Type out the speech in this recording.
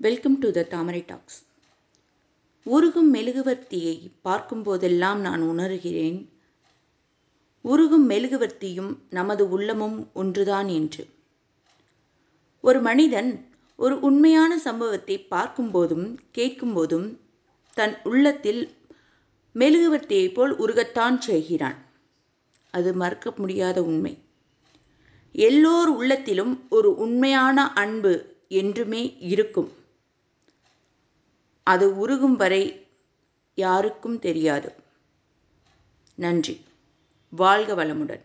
Welcome to the Thamarai talks உருகும் மெழுகுவர்த்தியை பார்க்கும் போதெல்லாம் நான் உணர்கிறேன். உருகும் மெழுகுவர்த்தியும் நமது உள்ளமும் ஒன்றுதான் என்று. ஒரு மனிதன் ஒரு உண்மையான சம்பவத்தை பார்க்கும்போதும் கேட்கும்போதும் தன் உள்ளத்தில் மெழுகுவர்த்தியைப் போல் உருகத்தான் செய்கிறான். அது மறுக்க முடியாத உண்மை. எல்லோர் உள்ளத்திலும் ஒரு உண்மையான அன்பு என்றுமே இருக்கும். அது உருகும் வரை யாருக்கும் தெரியாது. நன்றி. வாழ்க வளமுடன்.